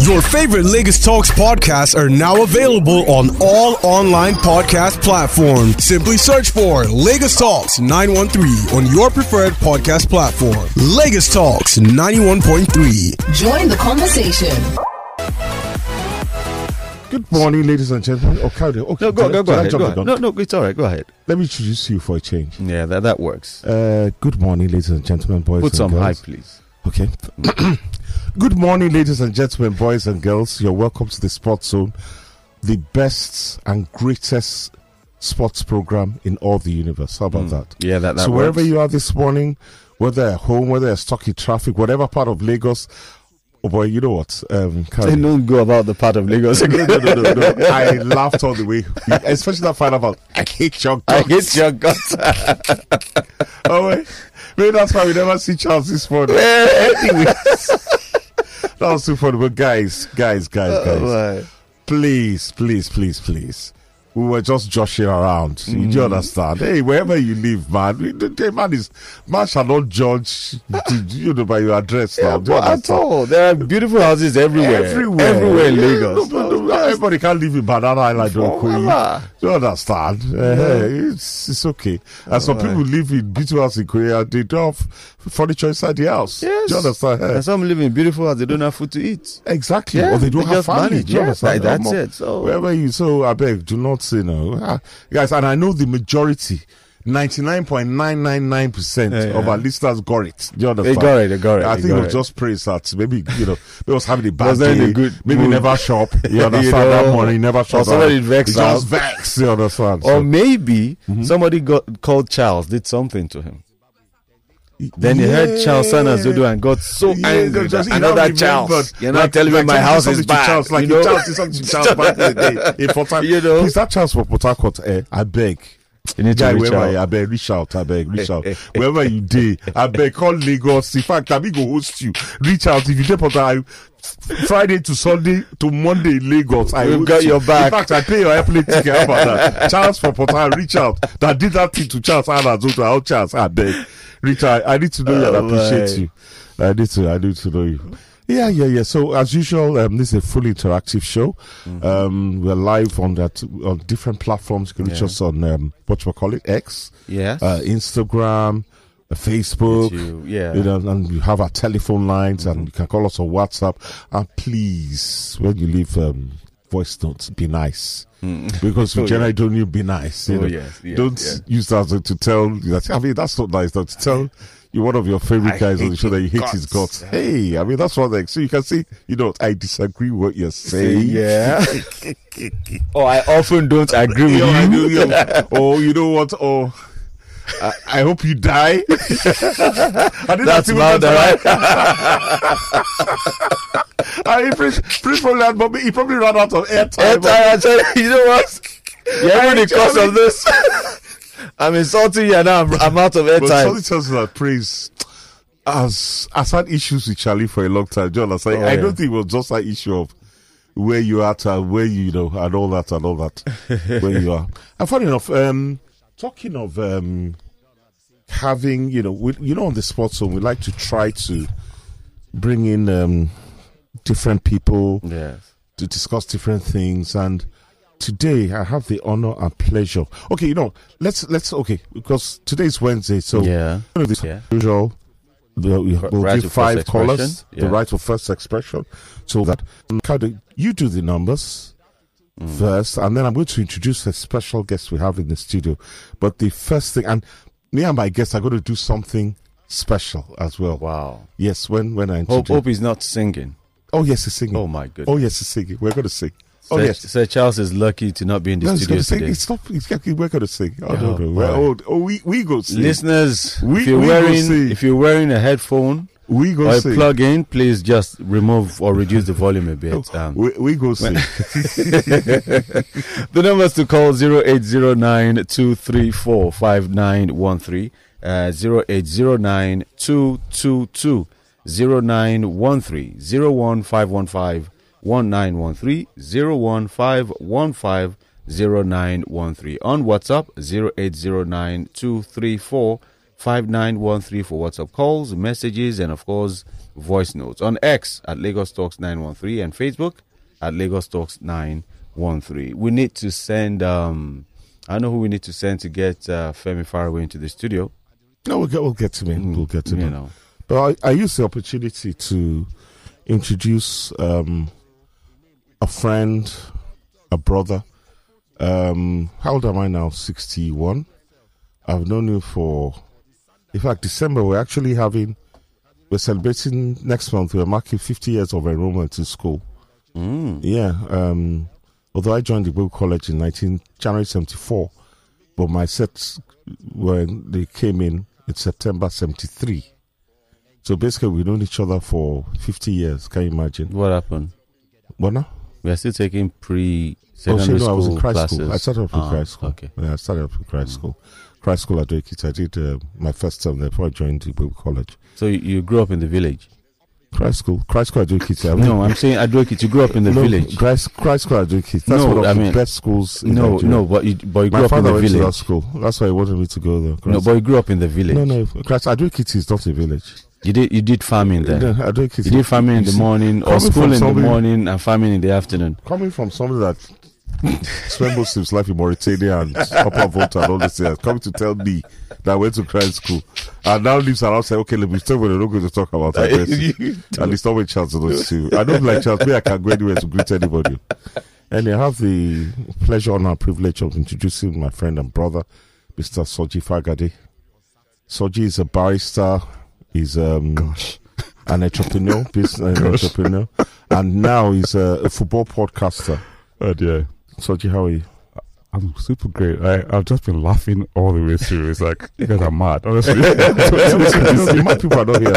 Your favorite Lagos Talks podcasts are now available on all online podcast platforms. Simply search for Lagos Talks 913 on your preferred podcast platform. Lagos Talks 91.3. Join the conversation. Good morning, ladies and gentlemen. Okay, okay. No, go, did go, go ahead. Go ahead. No, no, it's all right. Go ahead. Let me introduce you for a change. Yeah, that, that works. Uh, good morning, ladies and gentlemen, boys Put and some hype, girls. please. Okay. good morning, ladies and gentlemen, boys and girls. You're welcome to the Sports Zone, the best and greatest sports program in all the universe. How about that? Yeah, that, that so works. wherever you are this morning, whether at home, whether you're stuck in traffic, whatever part of Lagos, oh boy, you know what? Um, They don't go about the part of Lagos no, no, no, no, no. I laughed all the way, especially that final about I hate your guts. I guts. hate your guts. Oh, wait. Maybe that's why we never see Charles this morning. anyway. That was too funny. But guys, guys, guys, guys, Right. please, please, please, please. We were just joshing around. You Mm. do understand? Hey, wherever you live, man, we- the, the man is man shall not judge you know by your address now. Do you at all, there are beautiful houses everywhere. Everywhere, Everywhere in Lagos. no, everybody can't live in Banana Island or. Do you understand? Eh, it's, it's okay. And some people live in beautiful house in Korea. They don't have furniture inside the house. Yes. Do you understand? Eh, And some live in beautiful houses, they don't have food to eat. Exactly. Yeah, or they don't they have family. manage. Do you understand? that- that's it. So- wherever you so I beg, do not say no. Ah, guys, and I know the majority. 99.999% Yeah, of yeah. our listeners got it. Do you understand? got it, they got it, I think it was it. just praise that maybe, you know, they was having a bad Was not in day. a good maybe mood. never shop. You You understand know, that morning, never shop. or somebody vexed just vexed. You understand? Or So- maybe Mm-hmm. somebody got called Charles, did something to him. Then he heard Charles Sanazudo and got so Yeah, angry. just- that Another Charles. You're not like- telling like me my house is bad. Charles, like you know? Charles did something to Charles back in the day. In Port You know? Please, that Charles for Port Harcourt, eh, I beg. You need to Guy, reach wherever out. you- I beg, reach out, I beg, reach eh, out. Eh, eh. Wherever you day, I beg, call Lagos. In fact, I be go host you. Reach out. If you dey Port Harcourt, Friday to Sunday to Monday in Lagos. I We've got you. your back. In fact, I pay your airplane ticket. How about that? Charles for Port Harcourt, reach out. That did that thing to Charles Anna Zoto. How Charles, I beg. Reach out. I need to know you and Oh, appreciate you. I need to, I need to know you. Yeah, yeah, yeah. So as usual, um, this is a fully interactive show. Mm-hmm. Um, we're live on that on different platforms. You can reach Yeah. us on um, what you call it, X, Yes. uh, Instagram, uh, Facebook. You- yeah. You know, and you have our telephone lines, and you can call us on WhatsApp. And please, when you leave um, voice notes, be nice. Because we Oh, generally don't need be nice. You Oh, know. yes, yes, don't yes. use that to, tell. I mean, that's not nice. Though, to tell you one of your favorite I guys on the show that you hate his guts. guts. Hey, I mean that's one thing. So you can see, you know, I disagree with what you're saying. yeah. oh, I often don't agree with Yo, you. do, yo. oh, you know what? Oh, I, I hope you die. That's louder, get- right? I mean, Prince, Prince probably had, but he probably ran out of airtime. Every time I tell you, you know what? Yeah, the cost of this. I'm insulting you and now I'm, I'm out of But airtime. something tells me that Prince has has had issues with Charlie for a long time. John, I, Oh, I yeah. don't think it was just that issue of where you are and where you, you know and all that and all that where you are. And funny enough, um, talking of um, having you know we, you know on the sports zone we like to try to bring in um, different people Yes. to discuss different things and today i have the honor and pleasure okay you know let's let's okay because today's wednesday so Yeah. you know, this Yeah. usual the, we, we'll right give five callers the right of first expression so that of you do the numbers Mm. first and then i'm going to introduce a special guest we have in the studio but the first thing and me and my guests are going to do something special as well Wow. yes when when i Hope, introduce hope he's not singing. oh yes he's singing Oh my goodness. oh yes he's singing we're going to sing oh Sir, yes Sir Charles is lucky to not be in the no, he's studio gonna today. It's not. He's gonna, we're gonna sing. I Oh, don't know. We're, oh, oh, we we go sing. Listeners, We- if you're we go wearing see. if you're wearing a headphone we go or a sing. plug in, please just remove or reduce the volume a bit. Um, we, we go sing. The numbers to call 0809 234 5913, uh, 0809 222 0913, 01515 1913, 01515 0913. On WhatsApp 0809 234 5913 for WhatsApp calls, messages, and of course, voice notes. On X at Lagos Talks 913 and Facebook at Lagos Talks 913. We need to send, um, I know who we need to send to get uh, Femi Faraway into the studio. No, we'll get, we'll get to him. We'll get to You him. know. But I, I use the opportunity to introduce um, a friend, a brother. Um, how old am I now? 61. I've known you for, in fact, December. We're actually having, we're celebrating next month. We're marking 50 years of enrollment in school. Mm. Yeah. Um, although I joined the Bill College in 19, January 74, but my sets, when they came in, in September 73. So basically, we've known each other for 50 years. Can you imagine? What happened? What now? We are still taking pre secondary Oh, so no, I was in Christ classes. school. I started off in Ah, Christ school. Okay. Yeah, I started off in Christ school. Christ school at Ekiti. I did uh, my first term there before I joined the College. So you, grew up in the village? Christ school. Christ school at Ekiti. I mean, No, I'm saying Adwokit, you grew up in the no, village. Christ, Christ school at Ekiti. That's No, one of I the mean- best schools in No, Nigeria. no, but you, but you grew My up in father the went to that school. That's why he wanted me to go there. No, but you grew up in the village. no, no. Christ Ado-Ekiti is not a village. You did you did farming there. No, Ado-Ekiti. You did farming in the morning or school in the morning and farming in the afternoon. Coming from somebody that spent most of his life in Mauritania and Upper Volta and all this years, coming to tell me that I went to Christ school and now lives around saying, okay, let me stay with not going to talk about that. and it's not with chance to those two. I don't like chance. Me, I can go anywhere to greet anybody. And I have the pleasure, honor, and privilege of introducing my friend and brother, Mr. Soji Fagade. Soji is a barrister, he's um, an entrepreneur, business an entrepreneur, and now he's a, a football podcaster. Oh dear. Soji, how are you? I'm super great. I, I've just been laughing all the way through. It's like, you guys are mad, honestly. the mad people are not here.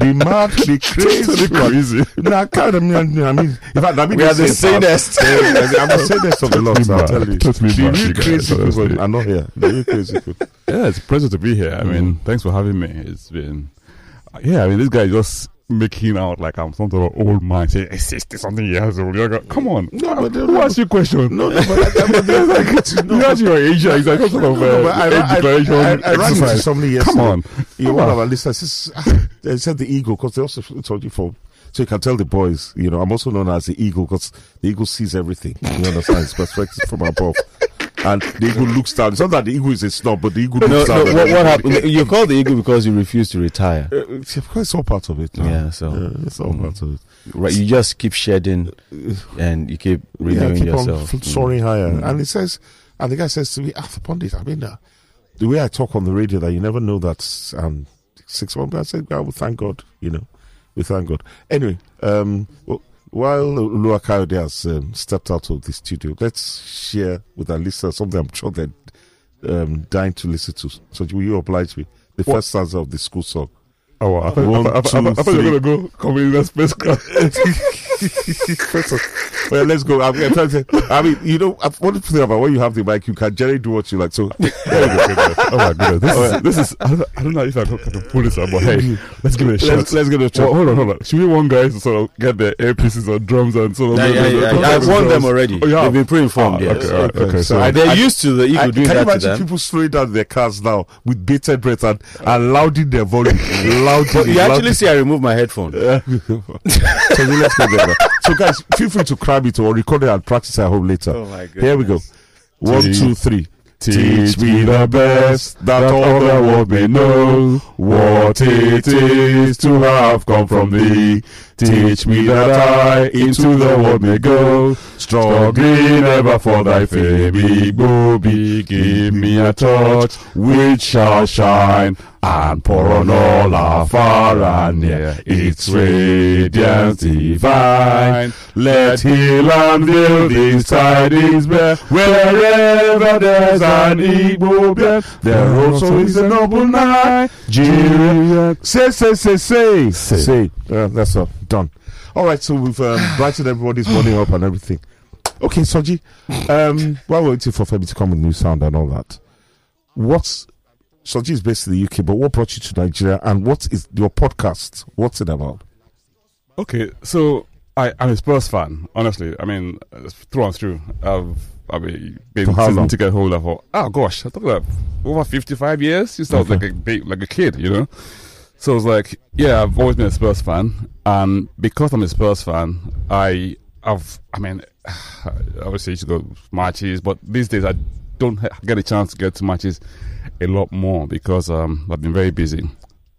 The mad, the crazy, Totally people are- crazy. No, I can't. I mean, I mean, in fact, I mean, We are the same sanest. part. I'm the sanest of the lot. I'll mad. tell you. Totally the real you guys, crazy people are not here. The real crazy people. Yeah, it's a pleasure to be here. I mean, thanks for having me. It's been, yeah, I mean, this guy is just making out like I'm some sort of old man saying, hey, 60 something years old. You're like, Come on. No, but Who asked you question? No, no, but I, but they're like, you asked your age. It's like some sort of No, uh, I, age I, declaration I, I, I ran into somebody yesterday. Come on. You know, one of our listeners they said the eagle because they also told you for. So you can tell the boys, you know, I'm also known as the eagle because the eagle sees everything. You understand? It's perspective from above. And the eagle looks down. It's not that the eagle is a snob, but the eagle No, looks no. down. What, what happened? You called the eagle because you refused to retire. Uh, it's, of course, it's all part of it. now. Yeah, so Yeah, it's all part of it. right, you just keep shedding and you keep renewing keep yourself. on f- soaring higher. Mm. And it says, and the guy says to me, ah, Pundit, I mean, uh, the way I talk on the radio, that you never know that um, six months. I said, well, we thank God, you know, we thank God. Anyway, um, well, while Lua Coyote has um, stepped out of the studio, let's share with our listeners something I'm sure they're um, dying to listen to. So, will you oblige me? The What? first stanza of the school song. Oh, wow. I thought, One, I, thought- I, thought- I, thought you were going to go come in the space class. well, let's go. I'm, I'm trying to say, I mean, you know, I want to say about when you have the mic, you can generally do what you like. So, there we go. oh my goodness. This is, this is I, don't, I don't know if I can, I can pull this up, but hey, let's give it a shot. let's, let's get a Well, hold on, hold on. Should we want guys to sort of get their earpieces or drums and sort of. Yeah, yeah, yeah, yeah. I've warned them already. Oh, you have? They've been pre-informed. Ah, yes. okay, right, Okay, so So, I- They're used to the eagle I, doing can you that to imagine them. people slowing down their cars now with bated breath and, and louding their volume? louding, But you actually see I removed my headphone. so let's go there. So guys, feel free to cram it or record it and practice at home later. Oh my Here we go. One, two, three. Teach me the best that all the world may know what it is to have come from thee. Teach me that I into the world may go, struggling ever for thy fame. Igbo, give me a torch which shall shine and pour on all our far and near its radiance divine. Let heal and veil these tidings bear wherever there's an Igbo bear. There also is a noble Nigeria. Say, say, say, say. Say. Say. Uh, that's all. Done. All right, so we've um, brightened everybody's morning up and everything. Okay, Soji, um, while we're waiting for Femi to come with new sound and all that, what's Soji is based in the UK, but what brought you to Nigeria and what is your podcast? What's it about? Okay, so I, I'm a Spurs fan, honestly. I mean, through and through. I've I mean, been how season ticket holder for oh gosh, I think like over fifty five years. Since I was like a like a kid, you know. So I was like, yeah, I've always been a Spurs fan, and because I'm a Spurs fan, I have, I mean, obviously I used to go to matches, but these days I don't get a chance to get to matches a lot more because um, I've been very busy.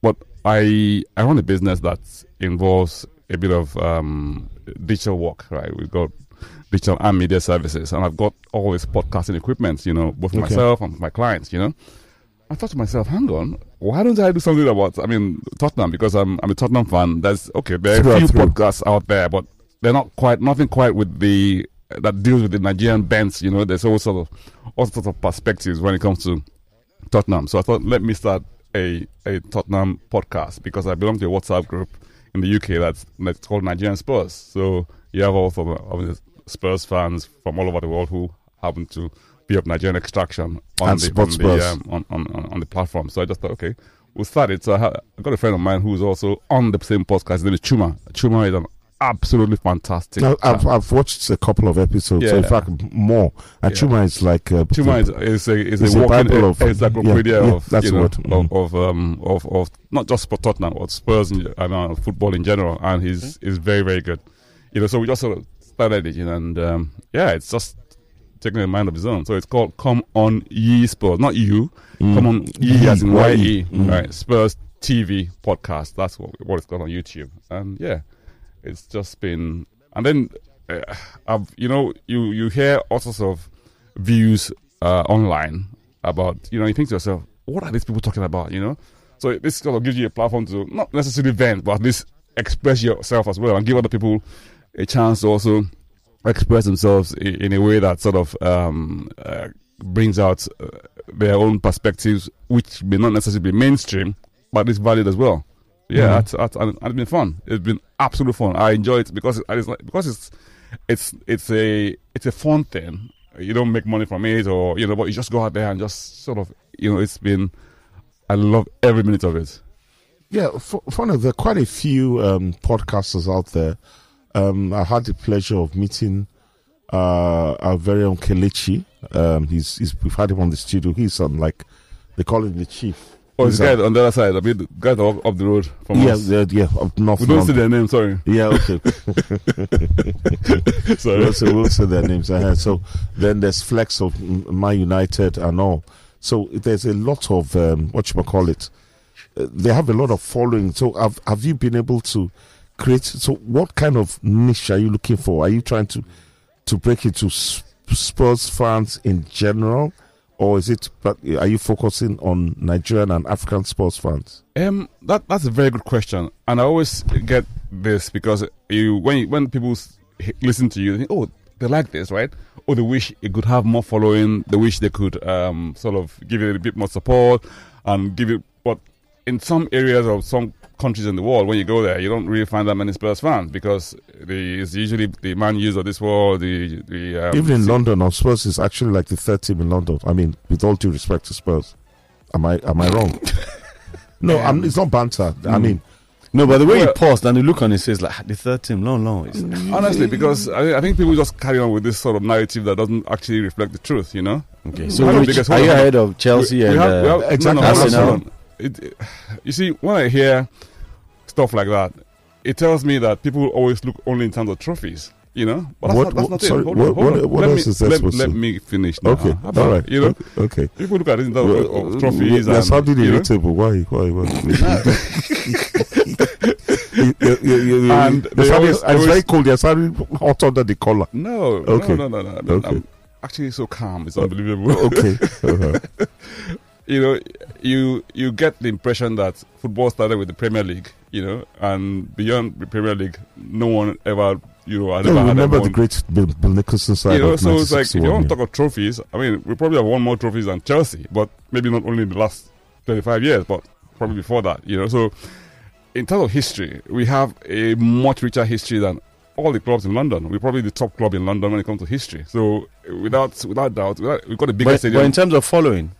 But I I run a business that involves a bit of um, digital work, right? We've got digital and media services, and I've got all this podcasting equipment, you know, both for Okay. myself and for my clients, you know. I thought to myself, hang on, why don't I do something about, I mean, Tottenham, because I'm, I'm a Tottenham fan. There's, okay, there Through are a few through. podcasts out there, but they're not quite, nothing quite with the, that deals with the Nigerian bents, you know, there's all sort of, all sorts of perspectives when it comes to Tottenham. So I thought, let me start a, a Tottenham podcast because I belong to a WhatsApp group in the UK that's, that's called Nigerian Spurs. So you have all sort of, of Spurs fans from all over the world who happen to of Nigerian extraction on And the, on, the um, on, on, on, the platform. So I just thought, okay, we'll start it. So I, ha- I got a friend of mine who's also on the same podcast. His name is Chuma. Chuma is an absolutely fantastic. Now, I've. I've watched a couple of episodes, so in fact more. And Yeah. Chuma is like uh, Chuma is, is a is It's a a walking Bible of- encyclopedia yeah, yeah, of that's you know, word. Mm. of of, um, of of not just for Tottenham but Spurs and uh, football in general, and he's is very very good. You know, so we just sort of started it, you know, and um, yeah, it's just taking a mind of his own. So it's called Come On Ye Spurs, not you. Mm. Come On Ye as in E, Mm. right? Spurs TV podcast. That's what what it's called on YouTube, and yeah, it's just been. And then uh, I've you know you you hear all sorts of views uh, online about you know you think to yourself, what are these people talking about? You know, so this sort of gives you a platform to not necessarily vent, but at least express yourself as well and give other people a chance to also express themselves in, a way that sort of um, uh, brings out uh, their own perspectives, which may not necessarily be mainstream, but is valid as well. Yeah, Mhm. that's, that's, and it's been fun. It's been absolute fun. I enjoy it because it's like, because it's it's it's a it's a fun thing. You don't make money from it, or you know, but you just go out there and just sort of you know, it's been. I love every minute of it. Yeah, f- funny. There are quite a few um, podcasters out there. Um, I had the pleasure of meeting uh, our very own Kelechi. Um, he's, he's we've had him on the studio. He's um, like they call him the chief. Oh, He's this guy on the other side, I mean, the guy up, up the road from yeah, us. yeah, yeah, up north We don't see their name. Sorry, Yeah, okay. sorry. we'll, say, we'll say their names. Uh, so then there's Flex of my United and all. So there's a lot of um, what you call it. Uh, they have a lot of following. So have have you been able to create? So what kind of niche are you looking for? Are you trying to to break into sports fans in general, or is it? But are you focusing on Nigerian and African sports fans? Um, that that's a very good question, and I always get this because you when when people listen to you, think, oh, they like this, right? Or they wish it could have more following. They wish they could um sort of give it a bit more support and give it. But in some areas of some countries in the world, when you go there, you don't really find that many Spurs fans because the, it's usually the Man U's of this world. The the um, Even in see- London, or Spurs is actually like the third team in London. I mean, with all due respect to Spurs, am I am I wrong? no, I'm, it's not banter. I mean, No, by the way Well- he paused and the look on his face, like "Ah, the third team, no, no. It's, Honestly, because I, I think people just carry on with this sort of narrative that doesn't actually reflect the truth, you know? okay, So so which- which, are are you you ahead ahead of Chelsea We- we and have- we have- uh, exactly. no, no, Arsenal? hold on. It, it- you see, when I hear stuff like that, it tells me that people always look only in terms of trophies, you know? But that's What- not, that's not sorry, it. Hold what- on, hold what- on. what let else me, is that let, let to- me finish now. okay, How all about, right, You know, okay. people look at it in terms Well, of trophies. You're and, sounding you know, irritable. Why? Why? Why? And you're they sounding- always- it's always- very cold. You're sounding hot under the collar. No, Okay. no, no, no, no. Okay. I'm actually so calm. It's unbelievable. Okay. Uh-huh. You know, you you get the impression that football started with the Premier League, you know, and beyond the Premier League, no one ever, you know, had No, ever remember ever the great Bill, Bill Nicholson side You know, of so it's like if you 1961, want to talk of trophies, I mean, we probably have won more trophies than Chelsea, but maybe not only in the last 25 years, but probably before that, you know. So, in terms of history, we have a much richer history than all the clubs in London. We're probably the top club in London when it comes to history. So, without without doubt, without, we've got the biggest But, stadium. but in terms of following,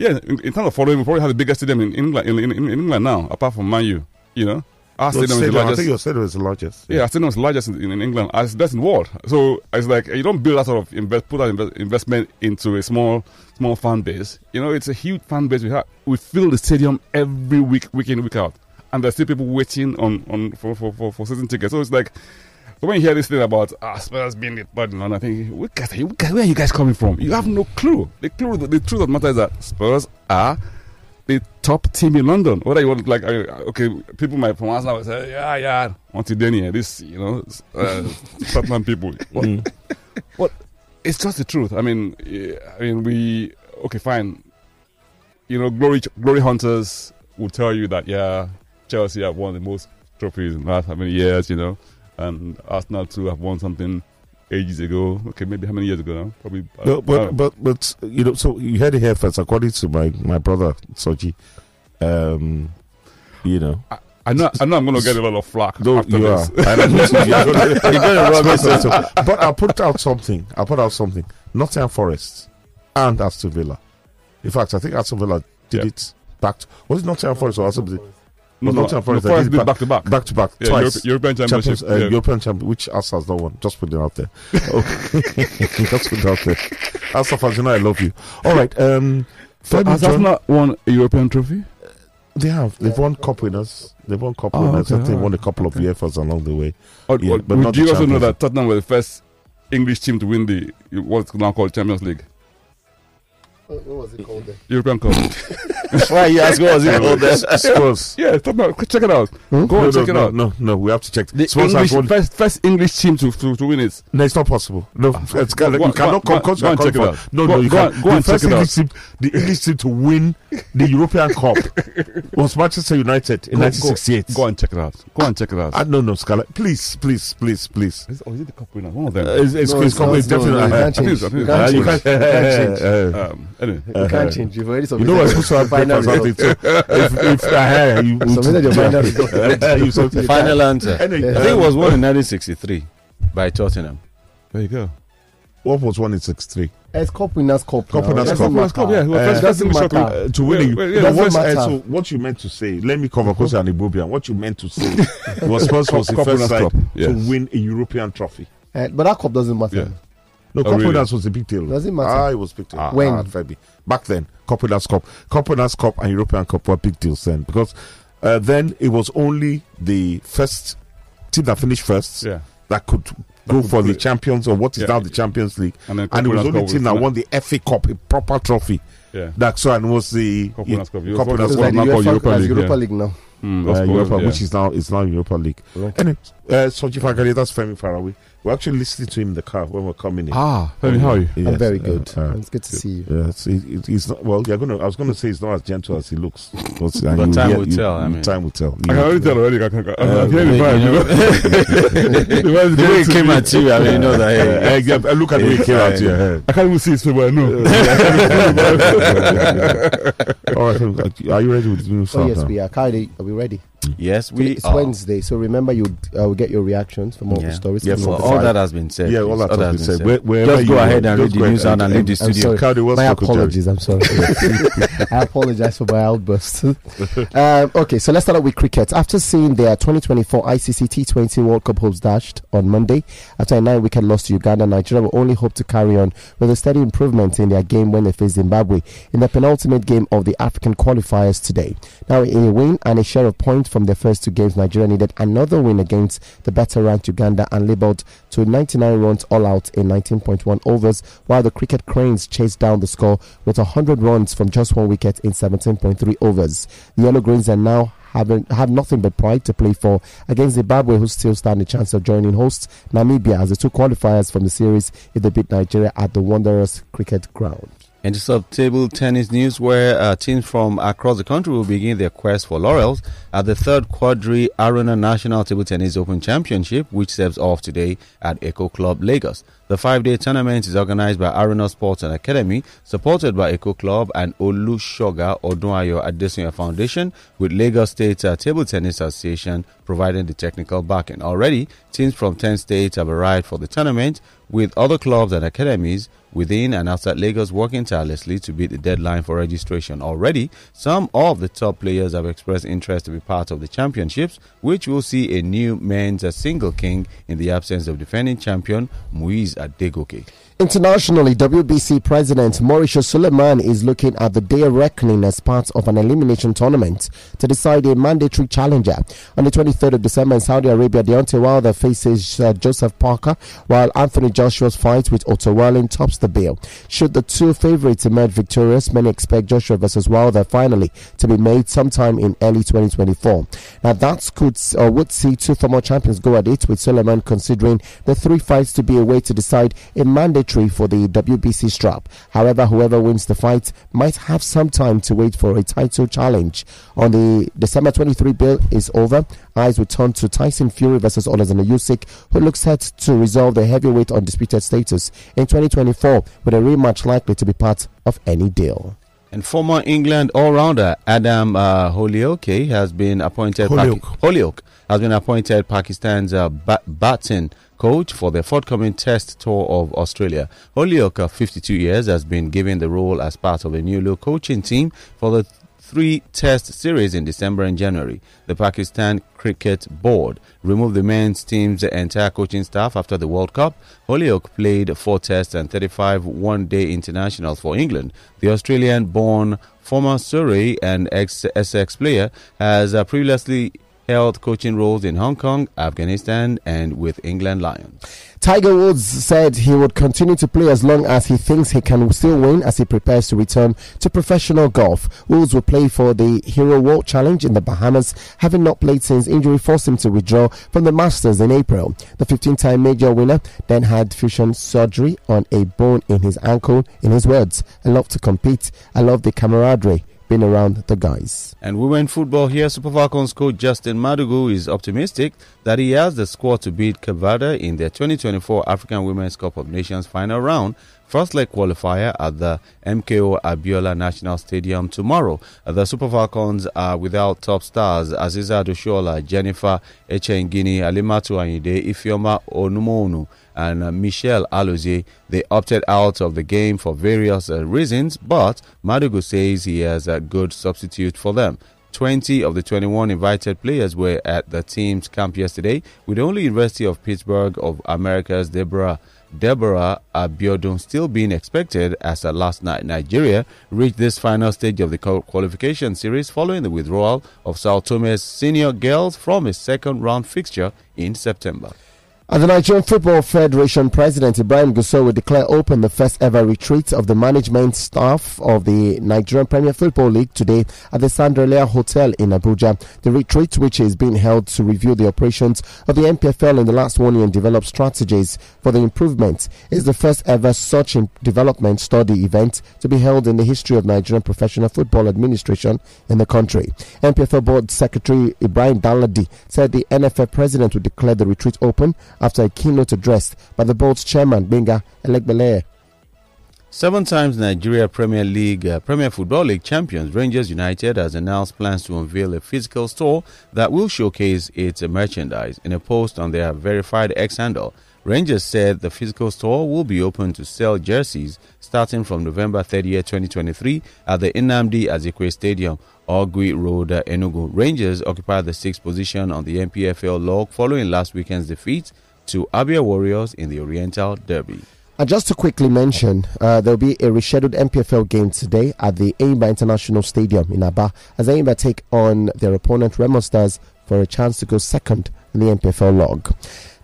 Yeah, in, in terms of following, we probably have the biggest stadium in England in, in, in England now, apart from Man U. You know, Our Your stadium is the stadium, I think your stadium is the largest. Yeah, our stadium is the largest in, in England. As best in the world. So it's like you don't build that sort of invest, put that invest, investment into a small, small fan base. You know, it's a huge fan base. We have we fill the stadium every week, week in, week out, and there's still people waiting on on for for for, for season tickets. So it's like. So when you hear this thing about ah Spurs being the bad and I think what are you, where are you guys coming from? You have no clue. The clue, the, the truth of the matter is that Spurs are the top team in London. Whether you want like okay, people might from Arsenal say yeah yeah, then yeah, this you know uh, Tottenham people. But, but it's just the truth. I mean, I mean we okay fine. You know, glory glory hunters will tell you that yeah, Chelsea have won the most trophies in the last how many years. You know, and Arsenal too have won something ages ago. Okay, maybe how many years ago now? Probably. uh, No, but uh, but but you know, so you heard it here first. According to my my brother Soji, um, you know, I know, I know, I'm going to get a lot of flack no, after you are. this. I know you're gonna- you're gonna rub it into- But I'll put out something. I'll put out something. Nottingham Forest and Aston Villa. In fact, I think Aston Villa did Yeah. it back. To, was it Nottingham Forest or Aston Villa? No, Was no, Nottingham no, Forest that Forest did back to back. Back to back, Yeah, twice. Europe- European Championship. Champions, uh, yeah. European champion, which Arsenal's not won. Just put it out there. Okay. Just put it out there. Arsenal fans, you know I love you. All right. Um, So Femi has John- Arsenal won a European trophy? They have. They've won cup winners. They've won cup Oh, winners. I okay, think alright. won a couple of UEFAs along the way. Or, Yeah, or but would not you the also know that Tottenham were the first English team to win the what's now called Champions League, What was it called then? European Cup? Why you ask what was it called there? Spurs. yeah, Tottenham. Check it out. no, Go and no, check it out. no, no, we have to check. The Spurs English, has won. first, first English team to, to, to win it. No, it's not possible. No, it's, go- you cannot go- come. Coach, go and you check it can't out. No, Go- no, you go can't. go and check first it English team, the English team to win the European Cup was Manchester United in Go- 1968. Go and check it out. Go and check it out. Ah, no, no, Scarlett. Please, please, please, please. Is, or is it the cup winner? One of them. Uh, it's it's, No, it's, it's it's definitely. no, you can't change. You can't change. You can't change. um, anyway, You can't change. You've already You know we're your supposed to have final papers, I result. think, too. If, if, uh, you, Submitted your final result. you Final answer. Anyway, I think it was won in 1963 by Tottenham. there you go. What was one in 63? It's Cup Winners' Cup. Cup. Winners' Cup. Winners' Cup, yeah, who were Uh, first- first doesn't matter. Uh, to win Yeah, yeah, the doesn't first- uh, so what you meant to say, let me cover because you're an Igbobian. What you meant to say was Spurs was the Cup first side yes. to win a European trophy. Uh, but that cup doesn't matter. Yeah. No, Oh, Cup really? Winners was a big deal. Doesn't matter? Ah, it was big deal. When? Ah, Fabi. Back then, Cup Winners' Cup, Cup Winners' Cup, and European Cup were big deals then because uh, then it was only the first team that finished first Yeah. that could go could for the play. champions or what is Yeah. now the Champions League. And then And it was only Cup team that won the FA Cup, a proper trophy. Yeah. That so and was the Cup Winners' Cup. It was Cup what- Winners' It's Cup. now called Europa League, Europa. League now. Mm, uh, Europa, yeah. which is now is now Europa League. Okay. Anyway, uh, Soji Fagade, that's Femi Farawi. We're actually listening to him in the car when we're coming in. Ah, Femi, how are you? Yes, I'm very uh, good. uh, it's good to see you. Yes, he, he- he's not. Well, you're gonna. I was gonna say he's not as gentle as he looks. But, uh, But you- time yeah, will you- tell, I mean. time will tell. I can already tell already. I can, I, Uh, I'm the vibe. You know. know? the The way getting it came at you, I mean, you know that. Uh, Hey, uh, yeah, uh, look at the way he came out here. uh. I can't even see his face, but I know. All right, uh, are you ready with the news? Oh yes, we are. Kylie, are we ready? Yes, we it's are. Wednesday, so remember you uh, will get your reactions from all Yeah. the stories. Yeah, for all the all five. that has been said. Yeah, all please. that has been said. Where- Just go ahead and read the news ahead out and leave the I'm studio. sorry. Cardi, My up with Jerry? apologies. I'm sorry. I apologize for my outburst. um, okay, so let's start out with cricket. After seeing their 2024 ICC T20 World Cup hopes dashed on Monday, after a nine-wicket loss to Uganda, Nigeria will only hope to carry on with a steady improvement in their game when they face Zimbabwe in the penultimate game of the African qualifiers today. Now, in a win and a share of points from their first two games, Nigeria needed another win against the better-ranked Uganda and labelled to 99 runs all out in 19.1 overs, while the cricket cranes chased down the score with 100 runs from just one wicket in 17.3 overs. The Yellow Greens are now having have nothing but pride to play for against Zimbabwe, who still stand a chance of joining hosts Namibia as the two qualifiers from the series if they beat Nigeria at the Wanderers Cricket Ground. And to sub table tennis news, where uh, teams from across the country will begin their quest for laurels at the third Quadri Arena National Table Tennis Open Championship, which serves off today at Echo Club Lagos. The five day tournament is organized by Arena Sports and Academy, supported by Eco Club and Olushoga Odunayo Adesunya Foundation, with Lagos State uh, Table Tennis Association providing the technical backing. Already, teams from 10 states have arrived for the tournament, with other clubs and academies within and outside Lagos working tirelessly to beat the deadline for registration. Already, some of the top players have expressed interest to be part of the championships, which will see a new men's single king in the absence of defending champion Muiz Adegoke. Internationally, WBC President Mauricio Sulaiman is looking at the day of reckoning as part of an elimination tournament to decide a mandatory challenger. On the 23rd of December in Saudi Arabia, Deontay Wilder faces uh, Joseph Parker, while Anthony Joshua's fight with Otto Wallin tops the bill. Should the two favorites emerge victorious, many expect Joshua versus Wilder finally to be made sometime in early 2024. Now, that could or would see two former champions go at it, with Sulaiman considering the three fights to be a way to decide a mandatory for the WBC strap. However, whoever wins the fight might have some time to wait for a title challenge. On the December 23 bill is over, eyes will turn to Tyson Fury versus Alexander Usyk, who looks set to resolve the heavyweight undisputed status in 2024, with a rematch likely to be part of any deal. And former England all-rounder Adam uh, Hollioake has been appointed. Hollioake. Paki- Hollioake has been appointed Pakistan's uh, ba- batting coach for the forthcoming Test tour of Australia. Hollioake, 52 years, has been given the role as part of a new look coaching team for the three test series in December and January. The Pakistan Cricket Board removed the men's team's entire coaching staff after the World Cup. Hollioake played four tests and 35 one day internationals for England. The Australian born former Surrey and ex Essex player has uh, previously held coaching roles in Hong Kong, Afghanistan, and with England Lions. Tiger Woods said he would continue to play as long as he thinks he can still win as he prepares to return to professional golf. Woods will play for the Hero World Challenge in the Bahamas, having not played since injury forced him to withdraw from the Masters in April. The 15 time major winner then had fusion surgery on a bone in his ankle. In his words, I love to compete, I love the camaraderie been around the guys. And women football here, Super Falcons coach Justin Madugu is optimistic that he has the squad to beat Cape Verde in their 2024 African Women's Cup of Nations final round. First leg qualifier at the MKO Abiola National Stadium tomorrow. The Super Falcons are without top stars Asisat Oshoala, Jennifer Echegini, Alimatu Ayinde, Ifeoma Onumonu, and uh, Alozie. They opted out of the game for various uh, reasons, but Madugu says he has a good substitute for them. 20 of the 21 invited players were at the team's camp yesterday, with only University of Pittsburgh of America's Deborah Deborah Abiodun still being expected as a last night Nigeria reached this final stage of the qualification series following the withdrawal of Sao Tome's senior girls from a second round fixture in September. The Nigerian Football Federation President Ibrahim Gusau will declare open the first ever retreat of the management staff of the Nigerian Premier Football League today at the Sandrelia Hotel in Abuja. The retreat, which is being held to review the operations of the NPFL in the last one year and develop strategies for the improvement, is the first ever such development study event to be held in the history of Nigerian professional football administration in the country. NPFL Board Secretary Ibrahim Daladi said the NFF president will declare the retreat open after a keynote address by the board's chairman, Gbenga Elegbeleye. Seven times Nigeria Premier League, uh, Premier Football League champions Rangers United has announced plans to unveil a physical store that will showcase its merchandise. In a post on their verified X handle, Rangers said the physical store will be open to sell jerseys starting from November 30, 2023 at the Nnamdi Azikiwe Stadium, Ogui Road, Enugu. Rangers occupy the sixth position on the NPFL log following last weekend's defeat to Abia Warriors in the Oriental Derby. And just to quickly mention, uh, there'll be a rescheduled NPFL game today at the Enyimba International Stadium in Aba as Enyimba take on their opponent Remo Stars for a chance to go second in the NPFL log.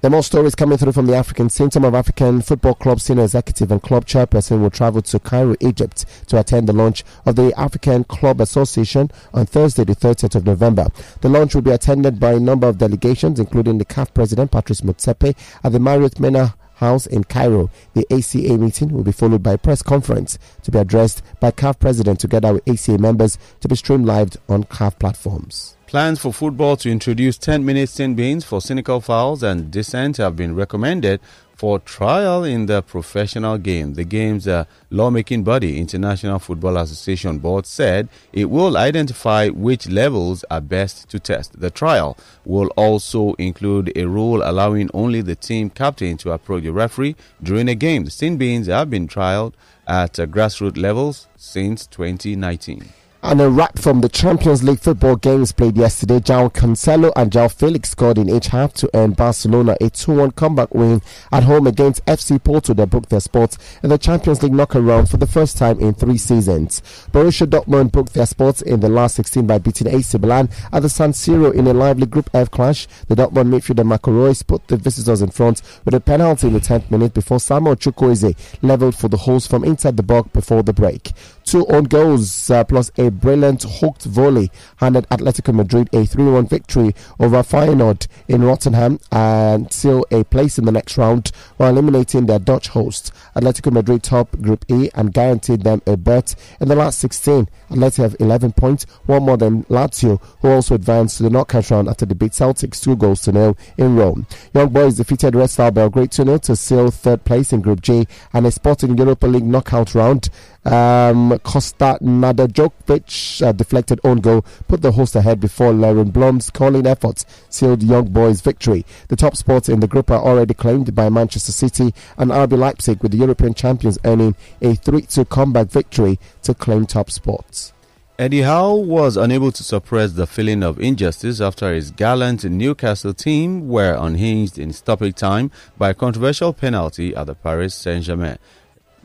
Are more stories coming through from the African. Some of African Football Club senior executive and club chairperson will travel to Cairo, Egypt to attend the launch of the African Club Association on Thursday, the 30th of November. The launch will be attended by a number of delegations, including the CAF president, Patrice Motsepe, at the Marriott Mena House in Cairo. The ACA meeting will be followed by a press conference to be addressed by CAF president together with ACA members to be streamed live on CAF platforms. Plans for football to introduce 10 minute sin bins for cynical fouls and dissent have been recommended for trial in the professional game. The game's uh, lawmaking body, International Football Association Board, said it will identify which levels are best to test. The trial will also include a rule allowing only the team captain to approach the referee during a game. The sin bins have been trialed at uh, grassroots levels since 2019. And a wrap from the Champions League football games played yesterday. João Cancelo and João Felix scored in each half to earn Barcelona a 2 1 comeback win at home against FC Porto that booked their spots in the Champions League knockout round for the first time in three seasons. Borussia Dortmund booked their spots in the last 16 by beating AC Milan at the San Siro in a lively Group F clash. The Dortmund midfielder Marco Reus put the visitors in front with a penalty in the 10th minute before Samuel Chukwueze leveled for the host from inside the box before the break. Two own goals uh, plus a brilliant hooked volley handed Atletico Madrid a 3 1 victory over Feyenoord in Rotterdam until a place in the next round while eliminating their Dutch hosts. Atletico Madrid top Group E and guaranteed them a berth in the last 16. Atletico have 11 points, one more than Lazio, who also advanced to the knockout round after they beat Celtics two goals to nil in Rome. Young Boys defeated Red Star Belgrade 2 0 to seal third place in Group G and a spot in the Europa League knockout round. Um, Costa Nadajovic uh, deflected own goal, put the host ahead before Lauren Blom's calling efforts sealed Young Boys' victory. The top spots in the group are already claimed by Manchester City and RB Leipzig, with the European champions earning a 3 2 comeback victory to claim top spots. Eddie Howe was unable to suppress the feeling of injustice after his gallant Newcastle team were unhinged in stoppage time by a controversial penalty at the Paris Saint Germain.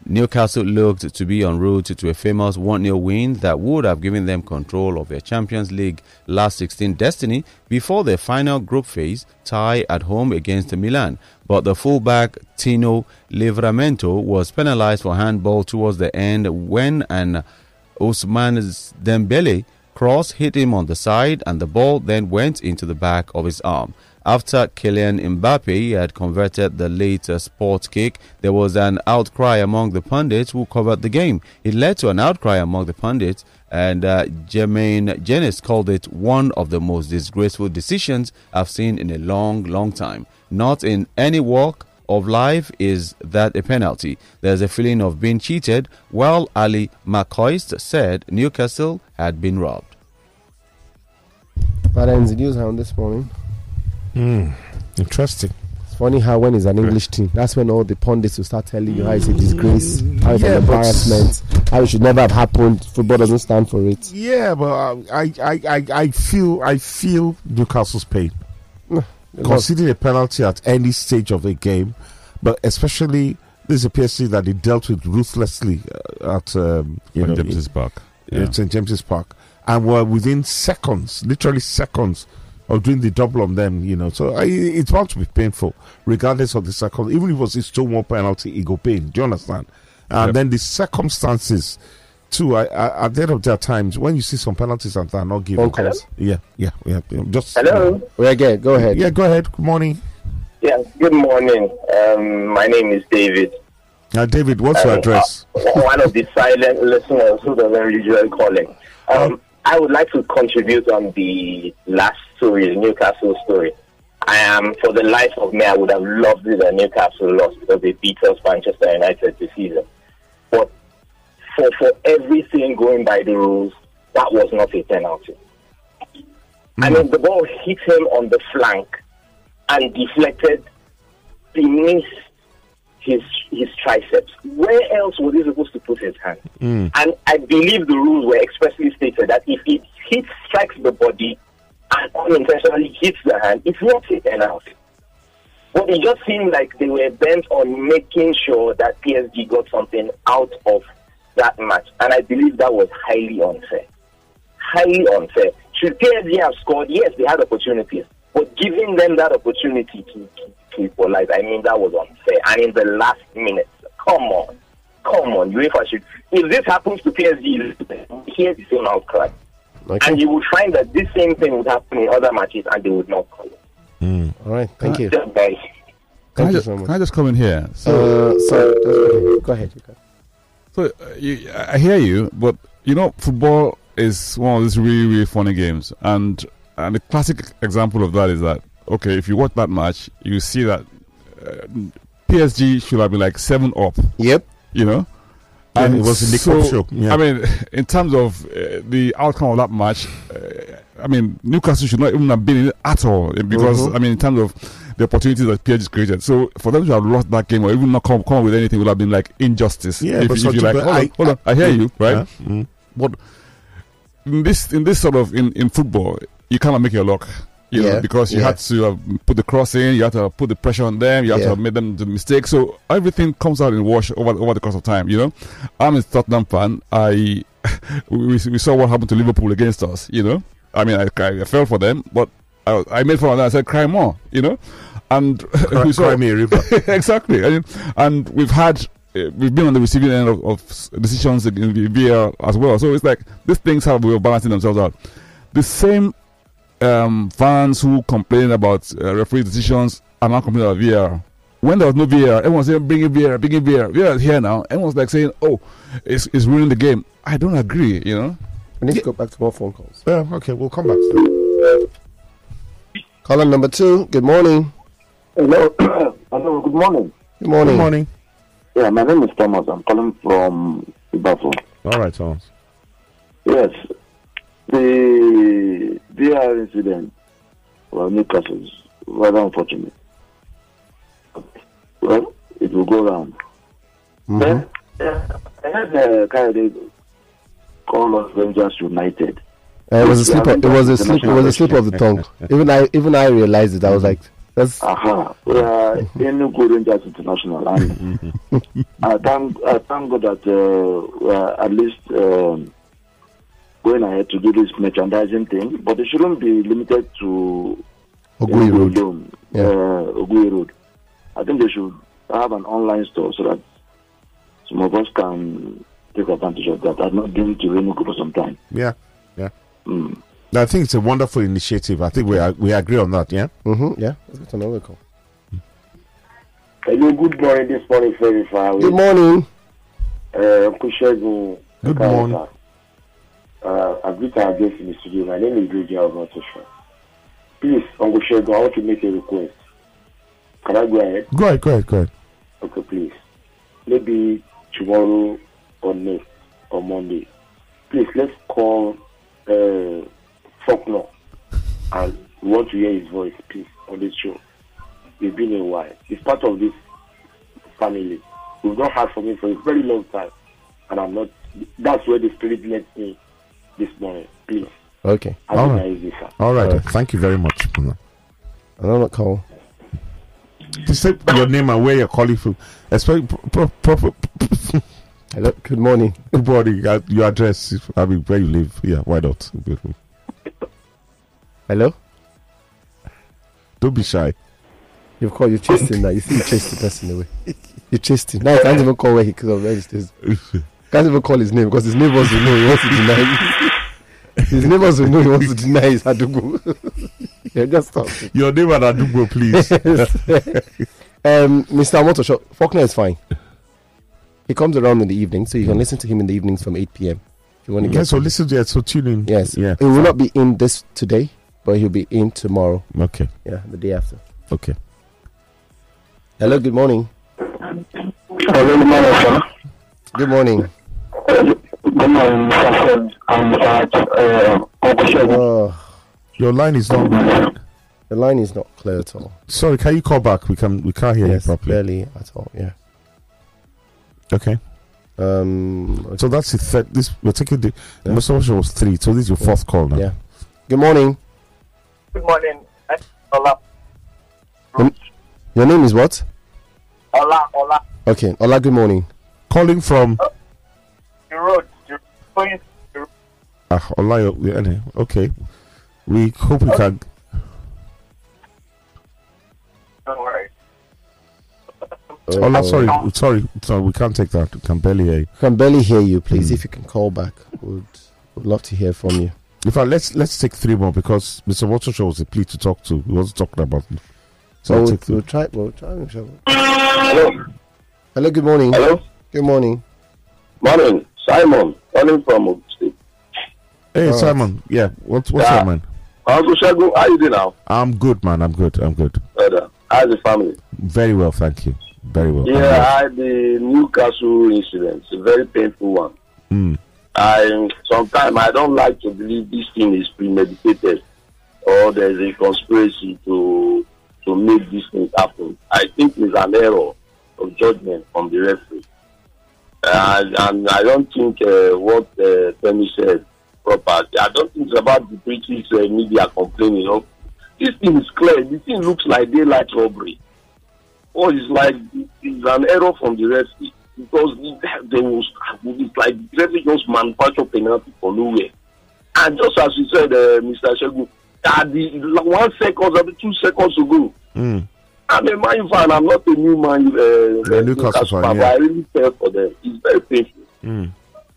Newcastle looked to be en route to a famous 1 0 win that would have given them control of their Champions League last 16 destiny before their final group phase tie at home against Milan. But the fullback Tino Livramento was penalized for handball towards the end when an Ousmane Dembele cross hit him on the side and the ball then went into the back of his arm. After Kylian Mbappe had converted the late sport kick, there was an outcry among the pundits who covered the game. It led to an outcry among the pundits, and uh, Jermaine Jenas called it one of the most disgraceful decisions I've seen in a long, long time. Not in any walk of life is that a penalty. There's a feeling of being cheated, while Ally McCoist said Newcastle had been robbed. The news hound this morning. Mm, interesting. It's funny how when it's an English team, that's when all the pundits will start telling you how it's a disgrace, how it's Yeah, an embarrassment, how it should never have happened. Football doesn't stand for it. Yeah, but uh, I, I, I, I feel, I feel Newcastle's pain. conceding a penalty at any stage of a game, but especially this is a PSG that they dealt with ruthlessly uh, at um, you know St. James's Park. in, Yeah. St James's Park, and were within seconds, literally seconds, of doing the double on them. You know, so I, it's bound to be painful, regardless of the second. Even if it was a two one penalty, it go pain. Do you understand? And Yep. then the circumstances. Too, I, I, at the end of their times, when you see some penalties that are not given, Phone calls. yeah, yeah, yeah, yeah, just Hello. We again, go ahead. yeah, go ahead. Good morning. Yeah. Good morning. Um, my name is David. Uh, David, what's your Um, address? uh, one of the silent listeners who doesn't usually calling. Um, I would like to contribute on the last story, the Newcastle story. I am, for the life of me, I would have loved it that Newcastle lost because they beat us Manchester United this season. But for for everything going by the rules, that was not a penalty. I hmm. mean, the ball hit him on the flank and deflected beneath his his triceps. Where else was he supposed to put his hand? Hmm. And I believe the rules were expressly stated that if it hits strikes the body and unintentionally hits the uh, hand, it's not a penalty. But it just seemed like they were bent on making sure that PSG got something out of that match, and I believe that was highly unfair. Highly unfair. Should PSG have scored? Yes, they had opportunities, but giving them that opportunity to equalize, I mean, that was unfair. And in the last minute, come on, come on, UEFA should. If this happens to PSG, here's the same outcry, Okay. and you would find that this same thing would happen in other matches, and they would not call it. All right. Thank you. Just guys. Can, Thank I just, so much. can I just come in here? So, Uh, so just- go ahead. so uh, you, I hear you, but you know, football is one of these really, really funny games, and And the classic example of that is that okay, if you watch that match, you see that uh, PSG should have been like seven up. Yep. You know. Yeah, it was in the so, show, yeah. I mean, in terms of uh, the outcome of that match, uh, I mean, Newcastle should not even have been in it at all eh, because Mm-hmm. I mean, in terms of the opportunities that PSG created. So for them to have lost that game or even not come, come up with anything would have been like injustice. Yeah, if, but if you like, hold on, I- on, I hear you, right? Yeah, mm. But in this in this sort of in, in football, you cannot make your luck. You Yeah, know, because you yeah. had to uh, put the cross in, you had to put the pressure on them, you had Yeah. to have made them the mistake. So everything comes out in wash over over the course of time. You know, I'm a Tottenham fan. I we, we saw what happened to Liverpool against us. You know, I mean, I, I fell for them, but I, I made fun of them. I said, "Cry more," you know, and Cry, we saw cry me a river. exactly. I mean, and we've had uh, we've been on the receiving end of, of decisions in the VAR as well. So it's like these things have we balancing themselves out. The same um, fans who complain about uh, referee decisions are now complaining about VAR. When there was no VAR, everyone's saying bring in VAR, bring in VAR. VAR is here now. Everyone's like saying, "Oh, it's, it's ruining the game." I don't agree. You know. We need to go back to more phone calls. yeah, okay, we'll come back to that. Caller number two. Good morning. Hello. Hello. Good morning. Good morning. Good morning. Yeah, my name is Thomas. I'm calling from Ibafo. All right, Thomas. Yes, the VAR incident for Newcastle is rather unfortunate. Well, it will go round. Then, uh, I heard uh, Kayode call us Rangers United. Uh, it was a slip. Of, it was a slip. It was a slip of the tongue. Even I, even I realized it. I was like, "That's Aha, we are Enugu Rangers International, and I thank I thank God that uh, at least um, going ahead to do this merchandising thing, but it shouldn't be limited to Ogui Road." alone, Yeah. uh, Ogui Road. I think they should have an online store so that some of us can take advantage of that. I've not been to Enugu for some time. Yeah, yeah. Mm. I think it's a wonderful initiative. I think we are, we agree on that. Yeah. Mm-hmm. Yeah. Let's get another call. Hello, good morning. This morning, very far Good morning. Uh, Uncle Shegun. Good Kayode, morning. Uh, I greet our guest in the studio. My name is Luigi Alvatosha. Please, Uncle Shegun, I want to make a request. Can I go ahead? Go ahead. Go ahead. Go ahead. Okay, please. Maybe tomorrow or next or Monday. Please, let's call uh, Faulkner and we want to hear his voice, please, on this show. It's been a while. He's part of this family. We've not heard from him for a very long time. And I'm not, that's where the spirit led me this morning. Please, Okay. have All a right. nice day, sir. All right. All right. Thank you very much. Another call. Just say your name and where you're calling from. Especially Hello. Good morning. good morning. uh, Your address. I mean, where you live. Yeah. Why not? Hello. Don't be shy. You've called. You chased him now. You see, you chased the person away. You chased him. Now I can't even call where he because of where he stays. Can't even call his name because his neighbors will know he wants to deny. his neighbors will know he wants to deny his Adugu. yeah, just stop. Your name and Adugo, please. um, Mr. Motosho, Faulkner is fine. He comes around in the evening, so you can listen to him in the evenings from 8 p.m. If you want to yeah. get So listen to it. So tune in. Yes. Yeah. He will not be in this today, but he'll be in tomorrow. Okay. Yeah, the day after. Okay. Hello, good morning. Hello, good morning. Good morning. Good morning, Mr. Fred. I'm uh, Uncle Shegun. Oh, Your line is not. the line is not clear at all. Sorry. Can you call back? We can. We can't hear yes, you properly. barely at all. Yeah. Okay. Um. So that's the third. This we're taking the. Yeah. Most of was three. So this is your fourth call now. Yeah. Good morning. Good morning. Ola. Your name is what? Ola, Ola. Okay. Ola. Good morning. Calling from. The road. The going Ah, Olayo. yeah, anyway, Okay. We hope we can. don't worry. Ola, Oh, sorry, sorry, sorry. We can't take that. We can barely hear you. Can barely hear you. Please, Mm. if you can call back, would would love to hear from you. In fact, let's let's take three more because Mr. Watershaw was a plea to talk to. He wasn't talking about. it. So So I'll we'll, take we'll try. We'll try. We'll try. Hello. Hello. Good morning. Hello. Good morning. Morning. Simon, calling from Ogun State. Hey, All right. Simon. Yeah. What's what's Yeah. up, man? Uncle Shagun, how you doing now? I'm good, man. I'm good. I'm good. Brother, how's the family? Very well, thank you. Very well. Yeah, I had the Newcastle incident. It's a very painful one. Mm. I sometimes I don't like to believe this thing is premeditated or there's a conspiracy to to make these things happen. I think it's an error of judgment from the referee. And, I don't think uh, what uh, said proper. I don't think it's about the British uh, media complaining. You know? This thing is clear. This thing looks like daylight robbery. Or it's like it's an error from the referee because there was it's like the referee just manufacture penalty for nowhere. And just as you said, uh, Mr. Shegu, at the one second or two seconds ago, Mm. I'm a Man U fan. I'm not a new Man. Uh, Yeah, Newcastle fan, fan, yeah. I really care for them. It's very painful. Mm.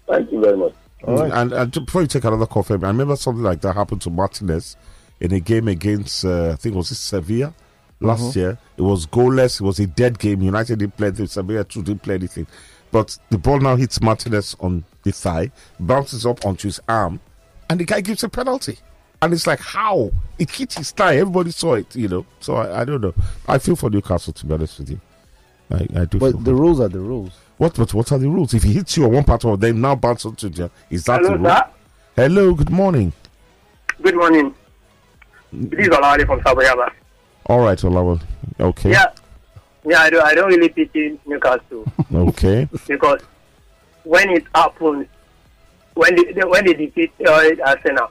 Thank you very much. And, and before you take another call, Femi, I remember something like that happened to Martinez in a game against, uh, I think it was it Sevilla last year. It was goalless. It was a dead game. United didn't play anything. Sevilla too didn't play anything. But the ball now hits Martinez on the thigh, bounces up onto his arm, and the guy gives a penalty. And it's like, how? It hit his thigh. Everybody saw it, you know. So I, I don't know. I feel for Newcastle, to be honest with you. I, I do feel But for the rules are the rules. what, but what are the rules? If he hits you on one part of them, now bounce onto the is that the Hello, rule? sir. Hello, good morning. Good morning. This is Olawale from Saboyaba. All right, Olawa. Okay. Yeah. Yeah, I, don't. I don't really pity Newcastle Okay. because when it happened, when they, they when they defeat uh, Arsenal,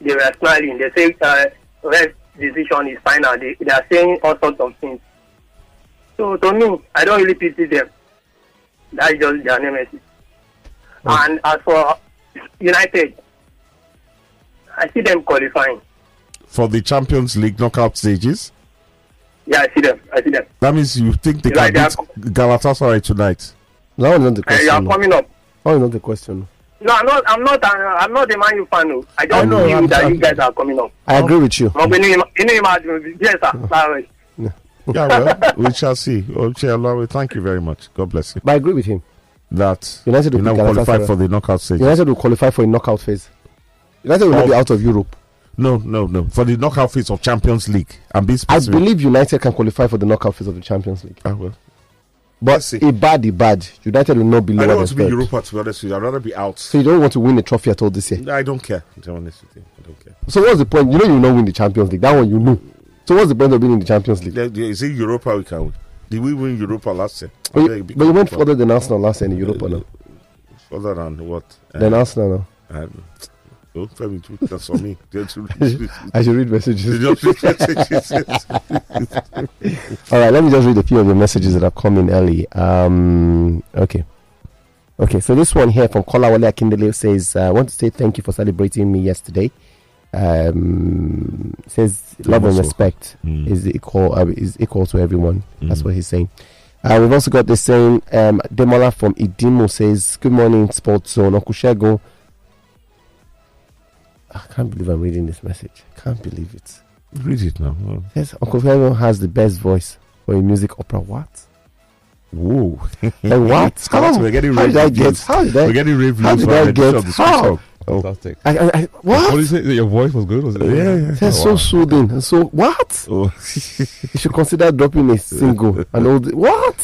they were smiling. They say uh, ref decision is final. They, they are saying all sorts of things. So to me, I don't really pity them. That's just their nemesis. And as for United, I see them qualifying. For the Champions League knockout stages, Yeah, I see them. I see them. that means you think they Like can they beat Galatasaray tonight. That one is not the Uh, you are question. coming up. That one not the question. No, I'm not. I'm not. Uh, I'm not a Man U fan. No. I just I know, feel I'm- that I'm- you guys are coming up. I agree with you. No, but you know, you know, imagine- yes, sir. Sorry. Yeah, well, we shall see. Okay, Olawa, thank you very much. God bless you. But I agree with him. That United will now qualify Galatasaray. for the knockout stage. United will qualify for a knockout phase. United will not be out of Europe. No, no, no. For the knockout phase of Champions League. I'm being I believe United can qualify for the knockout phase of the Champions League. Ah, well. But a bad, a bad. United will not be I don't want to be. Europa, to be honest with you. I'd rather be out. So you don't want to win a trophy at all this year. I don't care, to be honest with you. I don't care. So what's the point? You know you will not win the Champions League. That one you know. So what's the point of being in the Champions League? Is it Europa we can win? Did we win Europa last year? But you, but you went further than Arsenal last year in Europa now. Further than what? Than Arsenal now. Um, oh, Femi, that's on me. I should read messages. just- just- All right, let me just read a few of the messages that have come in early. Um, okay. Okay, so this one here from Kolawale Akindele says, uh, I want to say thank you for celebrating me yesterday. Um, says love and respect Mm. is equal uh, is equal to everyone. That's what he's saying. Uh, we've also got this saying, um, Demola from Idimo says, Good morning, Sports Zone. Uncle Shego. I can't believe I'm reading this message. I Can't believe it. Read it now. Yes, Uncle Femo has the best voice for a music opera. What? Whoa. Like what? Scott, we're getting how did I get? reviews. How did We're getting rave How reviews did I get? How? Song. Fantastic. I, I, I, What what? did you say? that Your voice was good? Was it? Yeah, yeah. That's so soothing. and So what? Oh. You should consider dropping a single and all. The, what?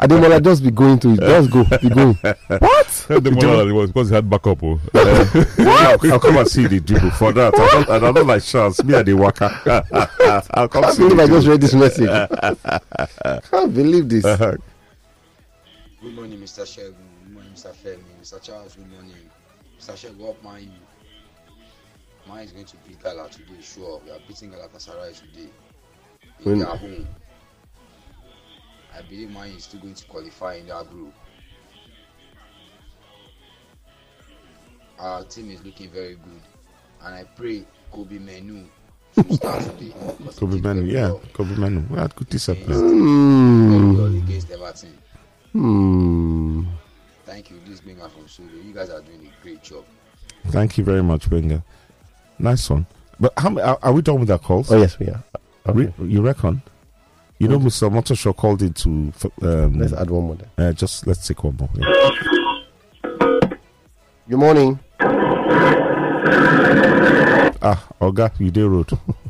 Ademola just be going to it. Just go. Be going. What? the more that it was because he had backup. Oh. What? I'll come and see the dribble for that. I don't, I don't like chance. Me and the worker. I'll come I can't see believe the I just read this message. can't believe this. Uh-huh. Good morning, Mr. Shegun. Good morning, Mr. Femi. Mr. Charles, good morning. Mr. Shegun, up mine. Mine is going to beat Gala today, sure. We are beating Galatasaray today. In their home. I believe mine is still going to qualify in that group. Our team is looking very good. And I pray Kobe Menu should start today. because he Kobe very yeah. well. Kobe Manu. We had good discipline. Very well against Everton. Hmm. Thank you. This is Benga from Sulu. You guys are doing a great job. Thank you very much, Wenger. Nice one. But how, ma- are, are we done with our calls? Oh yes, we are. Okay. Re- you reckon? You know, Mr. Motoshaw called in to. Um, Let's add one more. Then. uh, just let's take one more. yeah. Good morning. Ah, Oga, you did road.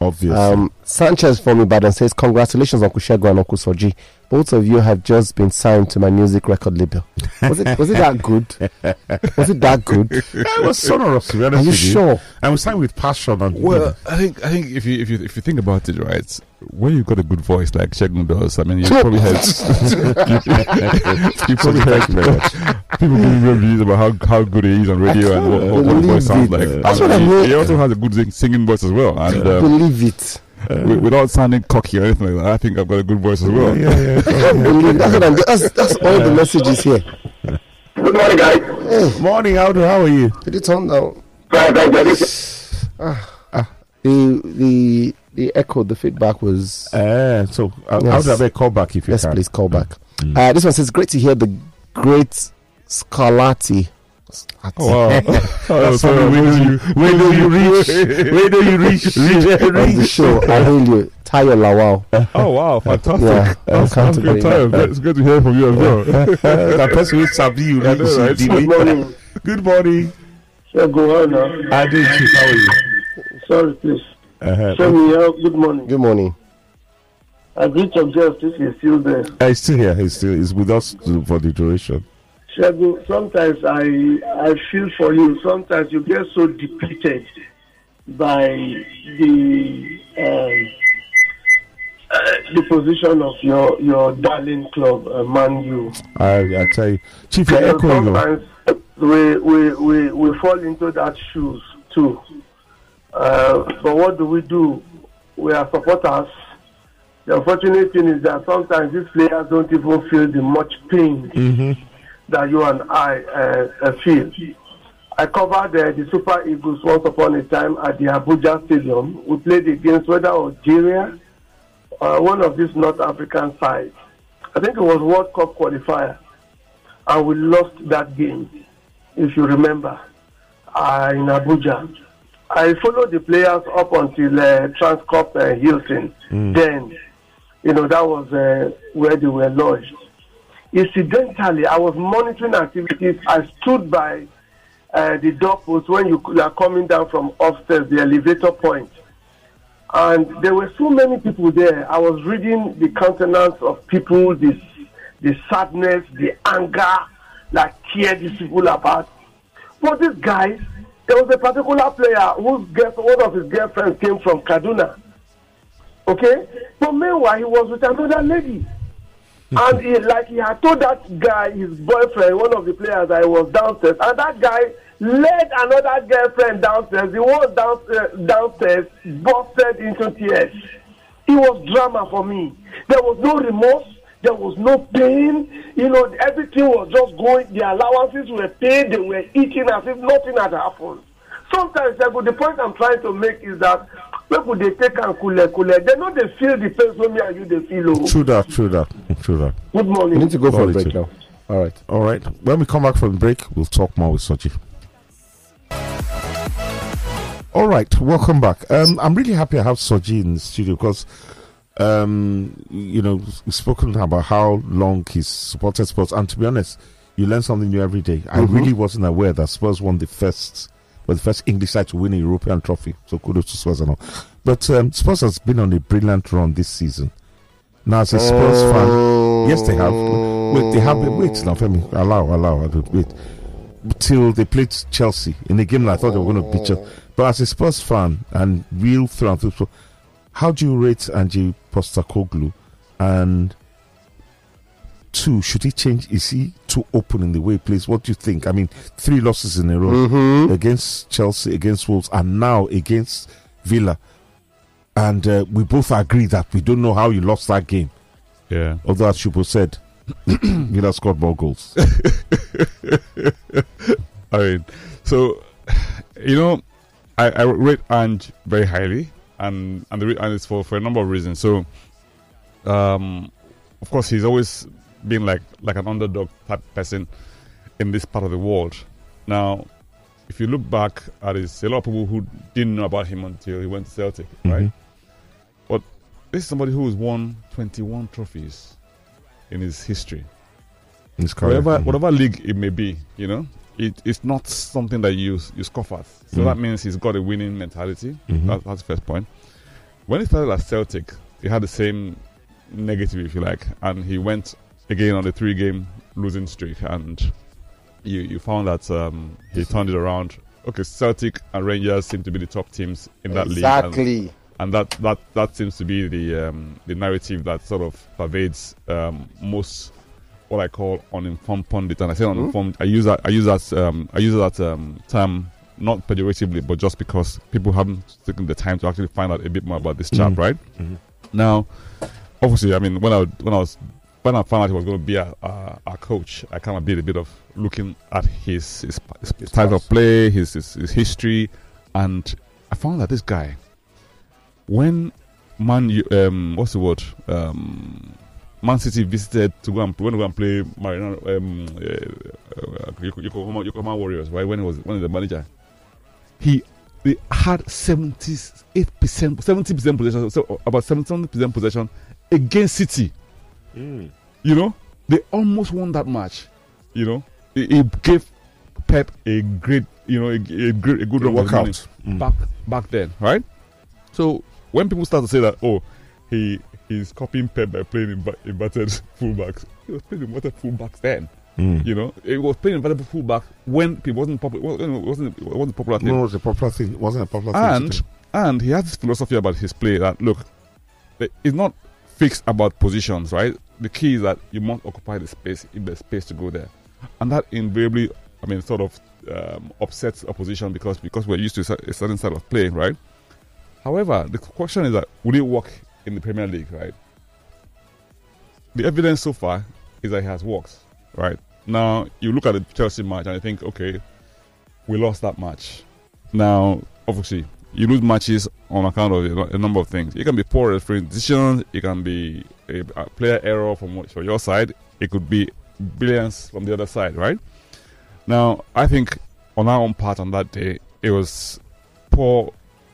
Obviously. Um, Sanchez from Ibadan says, Congratulations, Uncle Shego and Uncle Soji. Both of you have just been signed to my music record label. Was it was it that good? Was it that good? it was sonorous, to be honest Are you with sure? And we sang with passion. And, Well, I think I think if you if you if you think about it, right, when you've got a good voice like Shegun does, I mean, you probably had you probably Thank you very much. had people giving reviews about how, how good he is on radio and what, what, what his voice sounds believe like. That's And what I he, mean. he also has a good sing, singing voice as well, and um, Believe it. wi- without sounding cocky or anything like that, I think I've got a good voice as well. Yeah, yeah, I that's, what I'm, that's, that's all the messages here. Good morning, guys. Morning, Aldo. How are you? Did it turn down? Fine, thank you. The the the echo, the feedback was. Uh, so, uh, Yes. how do I a call back if you Yes, can? please call back. Uh, this one says, "Great to hear the great Scarlatti." Oh, wow. oh, funny. Where do you- where do you reach? Where do you reach? on the show. I hail you, Tayo Lawal. oh wow, fantastic. Yeah, that's, I'll that's good to time. It's good to hear from you as well. that person will sabi you. I know, right? Good morning. Good morning. Sir, go on now. I did Chief. How are you? Sorry, please. Uh-huh. Show me. Good morning. Good morning. I greet your justice he's still there. Uh, He's still here. He's still he's with us for the duration. Shagun, sometimes I I feel for you. Sometimes you get so depleted by the um, uh, the position of your your darling club, uh, Man U. I I tell you, Chief, you're echoing. sometimes we, we, we, we fall into that shoes too. Uh, but what do we do? We are supporters. The unfortunate thing is that sometimes these players don't even feel the much pain that you and I uh, uh, feel. I covered uh, the Super Eagles once upon a time at the Abuja Stadium. We played against whether Algeria, uh, one of these North African sides. I think it was World Cup qualifier and we lost that game, if you remember, uh, in Abuja. I followed the players up until uh, Transcorp uh, Hilton. Then, you know, that was uh, where they were lodged. Incidentally, I was monitoring activities. I stood by uh, the doorpost when you, you are coming down from upstairs, the elevator point. And there were so many people there. I was reading the countenance of people, the, the sadness, the anger that tear these people about. But these guys, there was a particular player whose girl, one of his girlfriends came from Kaduna. Okay? But meanwhile, he was with another lady. Hmm. and he, like he had told that guy, his boyfriend, one of the players, that he was downstairs, and that guy led another girlfriend downstairs. The one downstairs, uh, downstairs busted into tears. It was drama for me. There was no remorse. There was no pain. You know, everything was just going. The allowances were paid. They were eating as if nothing had happened. Sometimes, Ego, the point I'm trying to make is that people they take and cool cool. They know they feel the pain so me and you they feel. Oh. True that. True that. True that. Good We morning. need to go for a break now. All right. All right. When we come back from the break, we'll talk more with Soji. All right, welcome back. Um, I'm really happy I have Soji in the studio because, um, you know, spoken about how long he's supported Spurs, and to be honest, you learn something new every day. I really wasn't aware that Spurs won the first, well, the first English side to win a European trophy. So kudos to Spurs and all. But um, Spurs has been on a brilliant run this season. Now, as a Spurs fan, yes, they have. Wait, they have. Been. Wait, now, Femi, allow, allow, wait. Till they played Chelsea in a game that I thought they were going to beat Chelsea. But as a Spurs fan and real through and through, so how do you rate Ange Postecoglou? And two, should he change? Is he too open in the way he plays? What do you think? I mean, three losses in a row against Chelsea, against Wolves, and now against Villa. And uh, we both agree that we don't know how you lost that game. Yeah. Although, as Shubo said, Villa scored more goals. I mean, so you know, I, I rate Ange very highly, and and, the, re- and it's for, for a number of reasons. So, um, of course, he's always been like like an underdog type person in this part of the world. Now, if you look back at his, a lot of people who didn't know about him until he went to Celtic, right? But this is somebody who has won 21 trophies in his history It's correct. whatever whatever league it may be, you know, it, it's not something that you you scoff at. So Mm. that means he's got a winning mentality. Mhm. That, that's the first point. When he started at Celtic, he had the same negative, if you like, and he went again on a three-game losing streak, and you you found that um, he turned it around. Okay, Celtic and Rangers seem to be the top teams in that league. and- Exactly. and that that that seems to be the um, the narrative that sort of pervades um, most what I call uninformed pundit, And I say uninformed, I use that I use that um, I use that um, term not pejoratively, but just because people haven't taken the time to actually find out a bit more about this chap, Mm. right? Mhm. Now, obviously, I mean when I when I was when I found out he was going to be a, a, a coach, I kind of did a bit of looking at his his, his, type of play, his, his his history, and I found that this guy, when Man, um, what's the word? Um, Man City visited to go and when they go and play Marino, um, uh, uh, Yoko- Yokohama, Yokohama Warriors, right? When he was when he was the manager, he they had seventy eight percent, seventy percent possession, so about seventy percent possession against City. Mm. You know, they almost won that match. You know, it, it gave Pep a great, you know, a, a great, a good run for his money Workout. Mm. back back then, right? So when people start to say that, oh, he he's copying Pep by playing inv- inverted fullbacks, he was playing inverted fullbacks then. Mm. You know, it was playing inverted fullback when it wasn't popular. It wasn't it wasn't a popular thing. No, it was a popular thing. It wasn't a popular thing. and and he has this philosophy about his play that look, it's not fixed about positions, right? The key is that you must occupy the space if there's space to go there, and that invariably, I mean, sort of um, upsets opposition because because we're used to a certain style of play, right? However, the question is that will it work in the Premier League, right? The evidence so far is that it has worked, right? Now you look at the Chelsea match and you think, okay, we lost that match. Now, obviously, you lose matches on account of a number of things. It can be poor refereeing decisions. It can be a, a player error from from your side. It could be brilliance from the other side, right? Now, I think on our own part on that day, it was poor,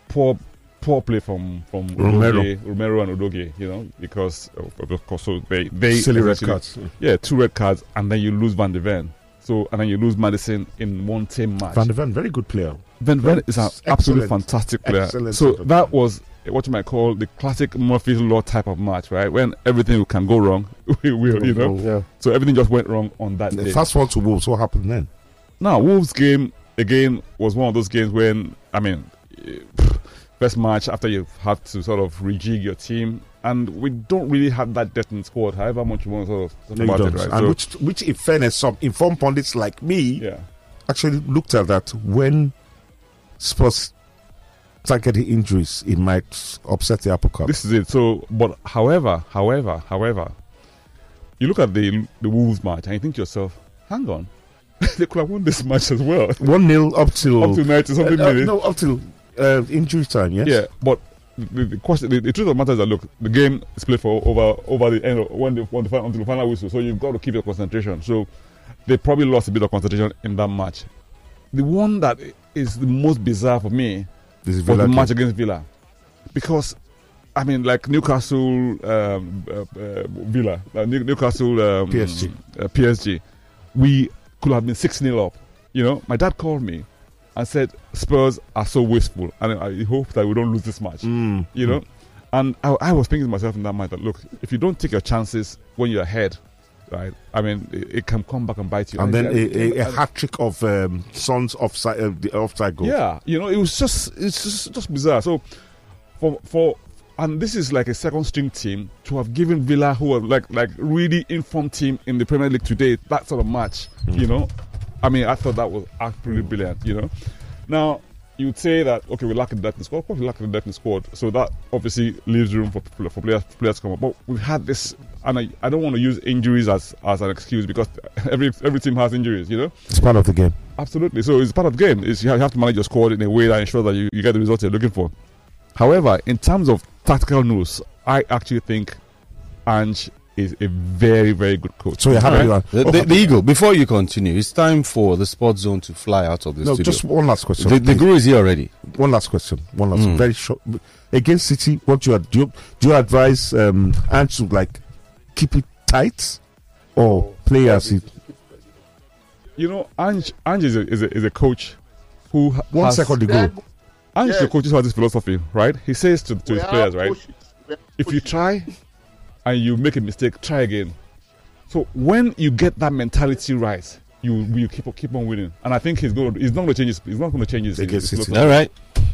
poor, poor play from from Romero. Udogie- Romero and Udogie, you know, because of, of course, so they they silly red cards. yeah, two red cards, and then you lose Van de Ven. So and then you lose Maddison in one team match. Van de Ven, very good player. Van de Ven is an Excellent. absolutely fantastic player. Excellent so centre that was what you might call the classic Murphy's Law type of match, right? When everything can go wrong, we will, you know. Yeah. So everything just went wrong on that day. Fast forward to Wolves. What happened then? Now, Wolves game again was one of those games when I mean, first match after you've had to sort of rejig your team, and we don't really have that depth in squad. However much you want to sort of talk No, about it, right? And So, which, which, in fairness, some informed pundits like me yeah, actually looked at that when Spurs start getting injuries, it might upset the apple cart. this is it. So, but however, however, however, you look at the the Wolves match and you think to yourself, hang on, they could have won this match as well. One 0 up till Up to 90 something uh, uh, minutes. no, up till uh, injury time. Yes. Yeah, but the, the question, the, the truth of the matter is that look, the game is played for over over the end of when the, when the final, until the final whistle. So you've got to keep your concentration. So they probably lost a bit of concentration in that match. The one that is the most bizarre for me This is was the match against Villa, because I mean, like Newcastle, um, uh, uh, Villa, uh, New- Newcastle, um, PSG. uh, PSG, we could have been six 0 up. You know, my dad called me and said Spurs are so wasteful, and I hope that we don't lose this match. Mm. You know, and I, I was thinking to myself in that mind that look, if you don't take your chances when you're ahead, right? I mean, it, it can come back and bite you. And then a hat trick of um, Sons offside, uh, the offside goal. yeah, you know, it was just it's just just bizarre. So for for and this is like a second string team to have given Villa, who are like like really informed team in the Premier League today, that sort of match. You know, I mean, I thought that was absolutely brilliant. You know, now you'd say that okay, we lack a depth in squad. Of course, we lack a depth in squad, so that obviously leaves room for for players players to come up. But we've had this, and I, I don't want to use injuries as as an excuse because every every team has injuries. You know. It's part of the game. Absolutely. So it's part of the game. It's, you have you have to manage your squad in a way that ensures that you, you get the results you're looking for. However, in terms of tactical news, I actually think Ange is a very, very good coach. So you're happy Right? you. The, the, the Eagle, before you continue, it's time for the sports zone to fly out of the No, studio. just one last question. the, the guru is here already. one last question. One last, Mm. very short. Against City, what do you ad- do? You, do you advise um, Ange to like keep it tight or play as it? You know, Ange, Ange is, a, is, a, is a coach who ha- One has, second ago. Ange is a Yes. coach who has this philosophy, right? He says to, to his players, right? coaches. If you try and you make a mistake, try again. So when you get that mentality right, you you keep on keep on winning. And I think he's going. He's not going to change. His, he's not going to change his. Against his City. All right.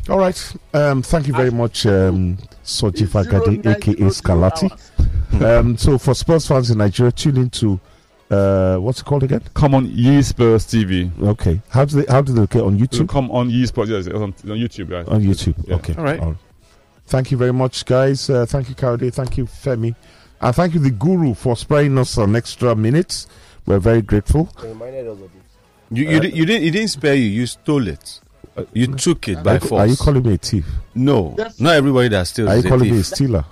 All right. Um, thank you very much, um, Soji It's zero aka zero zero Scalati. um, so for sports fans in Nigeria, tune into uh, what's it called again? Come on, Ye Spurs TV. Okay. How do they how do they get on To YouTube? come on Ye Spurs. Yes, on, on YouTube. Right? On YouTube. Yeah. Okay. All right. Thank you very much, guys. Uh, thank you, Kayode. Thank you, Femi. And thank you, the Guru, for sparing us an extra minute. We're very grateful. You you, di- you didn't you didn't spare you. You stole it. You took it by Are force. are you calling me a thief? no, Yes. not everybody that steals Are you is a calling me a thief. stealer?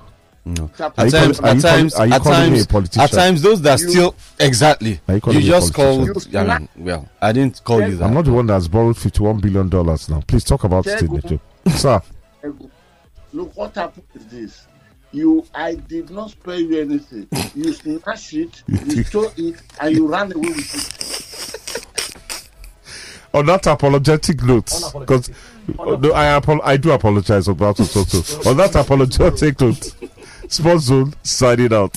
No. Are At you times, calling- at times, are you at calling me a times, politician? at times, those that You- steal exactly. Are you calling You me a just politician? called. I mean, well, I didn't call you that. I'm not the one that's borrowed $51 billion now. Please talk about it in the Chego. joke. Sir, Look, what happened is this. You, I did not spare you anything. You snatched it, you stole it, and you ran away with it. on that apologetic note, because uh, no, I, apo- I do apologize about it on that apologetic note, Sports Zone signing out.